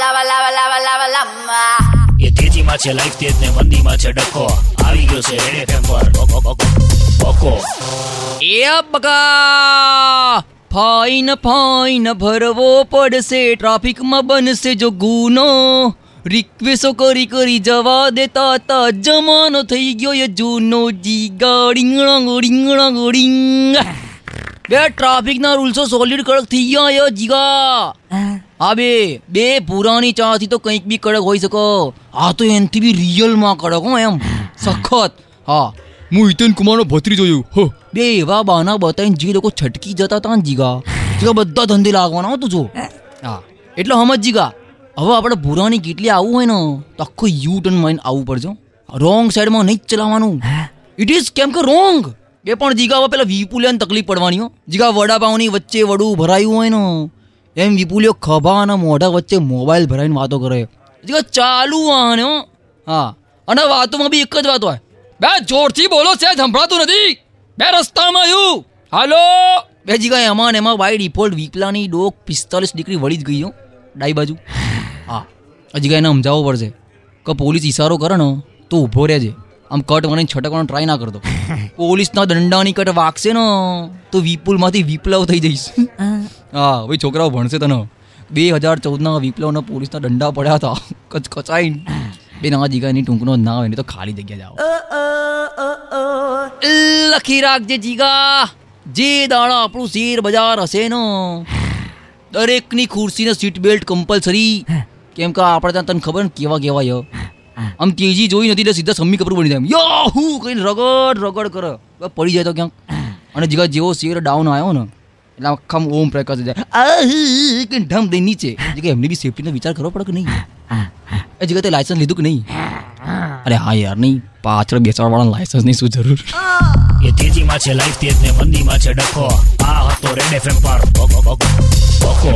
lava, lava, lava, lava, lava. એ તેજીમાં છે life તેજ ને મંદીમાં છે ડખો. આવી ગયો છે રેડ એફએમ પર. બકો, બકો, બકો એ બગા ફાઈન ફાઈન ભરવો પડશે. ટ્રાફિકમાં બનશે જો ગુનો. રિક્વેસ્ટો કરી કરી જવા દેતા તા. જમાનો થઈ ગયો એ જૂનો જીગા રીંગણા રીંગણા રીંગ બે ટ્રાફિકના રૂલ્સો સોલિડ કડક થઈ ગયા યો જીગા. હા બે બે પુરાણી ચાથી તો કંઈક બી કડક હોઈ શકો. આ તો એનથી બી રિયલમાં કડક હો એમ. સખત. હા. હું હિતેન કુમારનો ભત્રી જોયું. હો. બે એવા બાના બતાવીને જે લોકો છટકી જતા હતા ને જીગા. જીગા બધા ધંધે લાગવાના હો તું જો. હા? એટલે હમજ જીગા. હવે આપણે પુરાણી કેટલી આવવું હોય ને તો આખું યુ ટર્ન મારીને આવવું પડશે રોંગ સાઈડમાં નહીં ચલાવવાનું. ઇટ ઇઝ કેમ કે રોંગ. એ પણ જીગા હવે પેલા વિપુલિયાને તકલીફ પડવાની હો. જીગા વડાપાવની વચ્ચે વડું ભરાયું હોય ને એમ વિપુલ્યો ખભા અને મોઢા વચ્ચે મોબાઈલ ભરાઈને વાતો કરે જીગા ચાલુ વાહન હા. અને વાતોમાં બી એક જ વાત હોય. બે જોરથી બોલો છે સંભળાતું નથી. બે રસ્તામાં આવ્યું હાલો. બે જીગા એમાં એમાં બાય ડિફોલ્ટ વિપલાની ડોક પિસ્તાલીસ ડિગ્રી વળી જ ગઈ હું. ડાઈ બાજુ. હા. હજી કાંઈ એને સમજાવવો પડશે. કે પોલીસ ઇશારો કરે ને તો ઊભો રહેજે. આમ કટ મને છટકવાનો ટ્રાય ના કરતો. પોલીસના દંડાની કટ વાગશે ને તો વિપુલમાંથી વિપ્લવ થઈ જઈશ. હા. ભાઈ છોકરાઓ ભણશે તને. બે હજાર ચૌદના વિપ્લવના પોલીસના દંડા પડ્યા હતા. કચ કચાઈ બે ના જીગાની ટૂંકનો ના હોય ને તો ખાલી જગ્યા જાઓ. લખી રાખજે જીગા. જે દાડા આપણું શેર બજાર હશે ને દરેકની ખુરશીને સીટ બેલ્ટ કમ્પલસરી કેમ કે આપણે ત્યાં તને ખબર ને કેવા કેવા યો આમ તેજી જોઈ નથી એટલે સીધા સમ્મી કપડું બની જાય યો હું કહીને રગડ રગડ કરે. પડી જાય તો ક્યાંક. અને જીગા જેવો શેર ડાઉન આવ્યો ને એટલે આખા ઓમ પ્રકાશ જાય. આ કે ઢમ દઈ નીચે. જીગા એમની બી સેફટીનો વિચાર કરવો પડે કે નહીં? એ જીગા તે લાયસન્સ લીધું કે નહીં? અરે હા યાર નહીં. પાછળ બેસાડવાનો લાયસન્સ નહીં શું જરૂર? એ તેજીમાં છે લાઈફ તેજ ને મંદીમાં છે ડખો. આ હતો રેડ એફએમ પર. બકો, બકો, બકો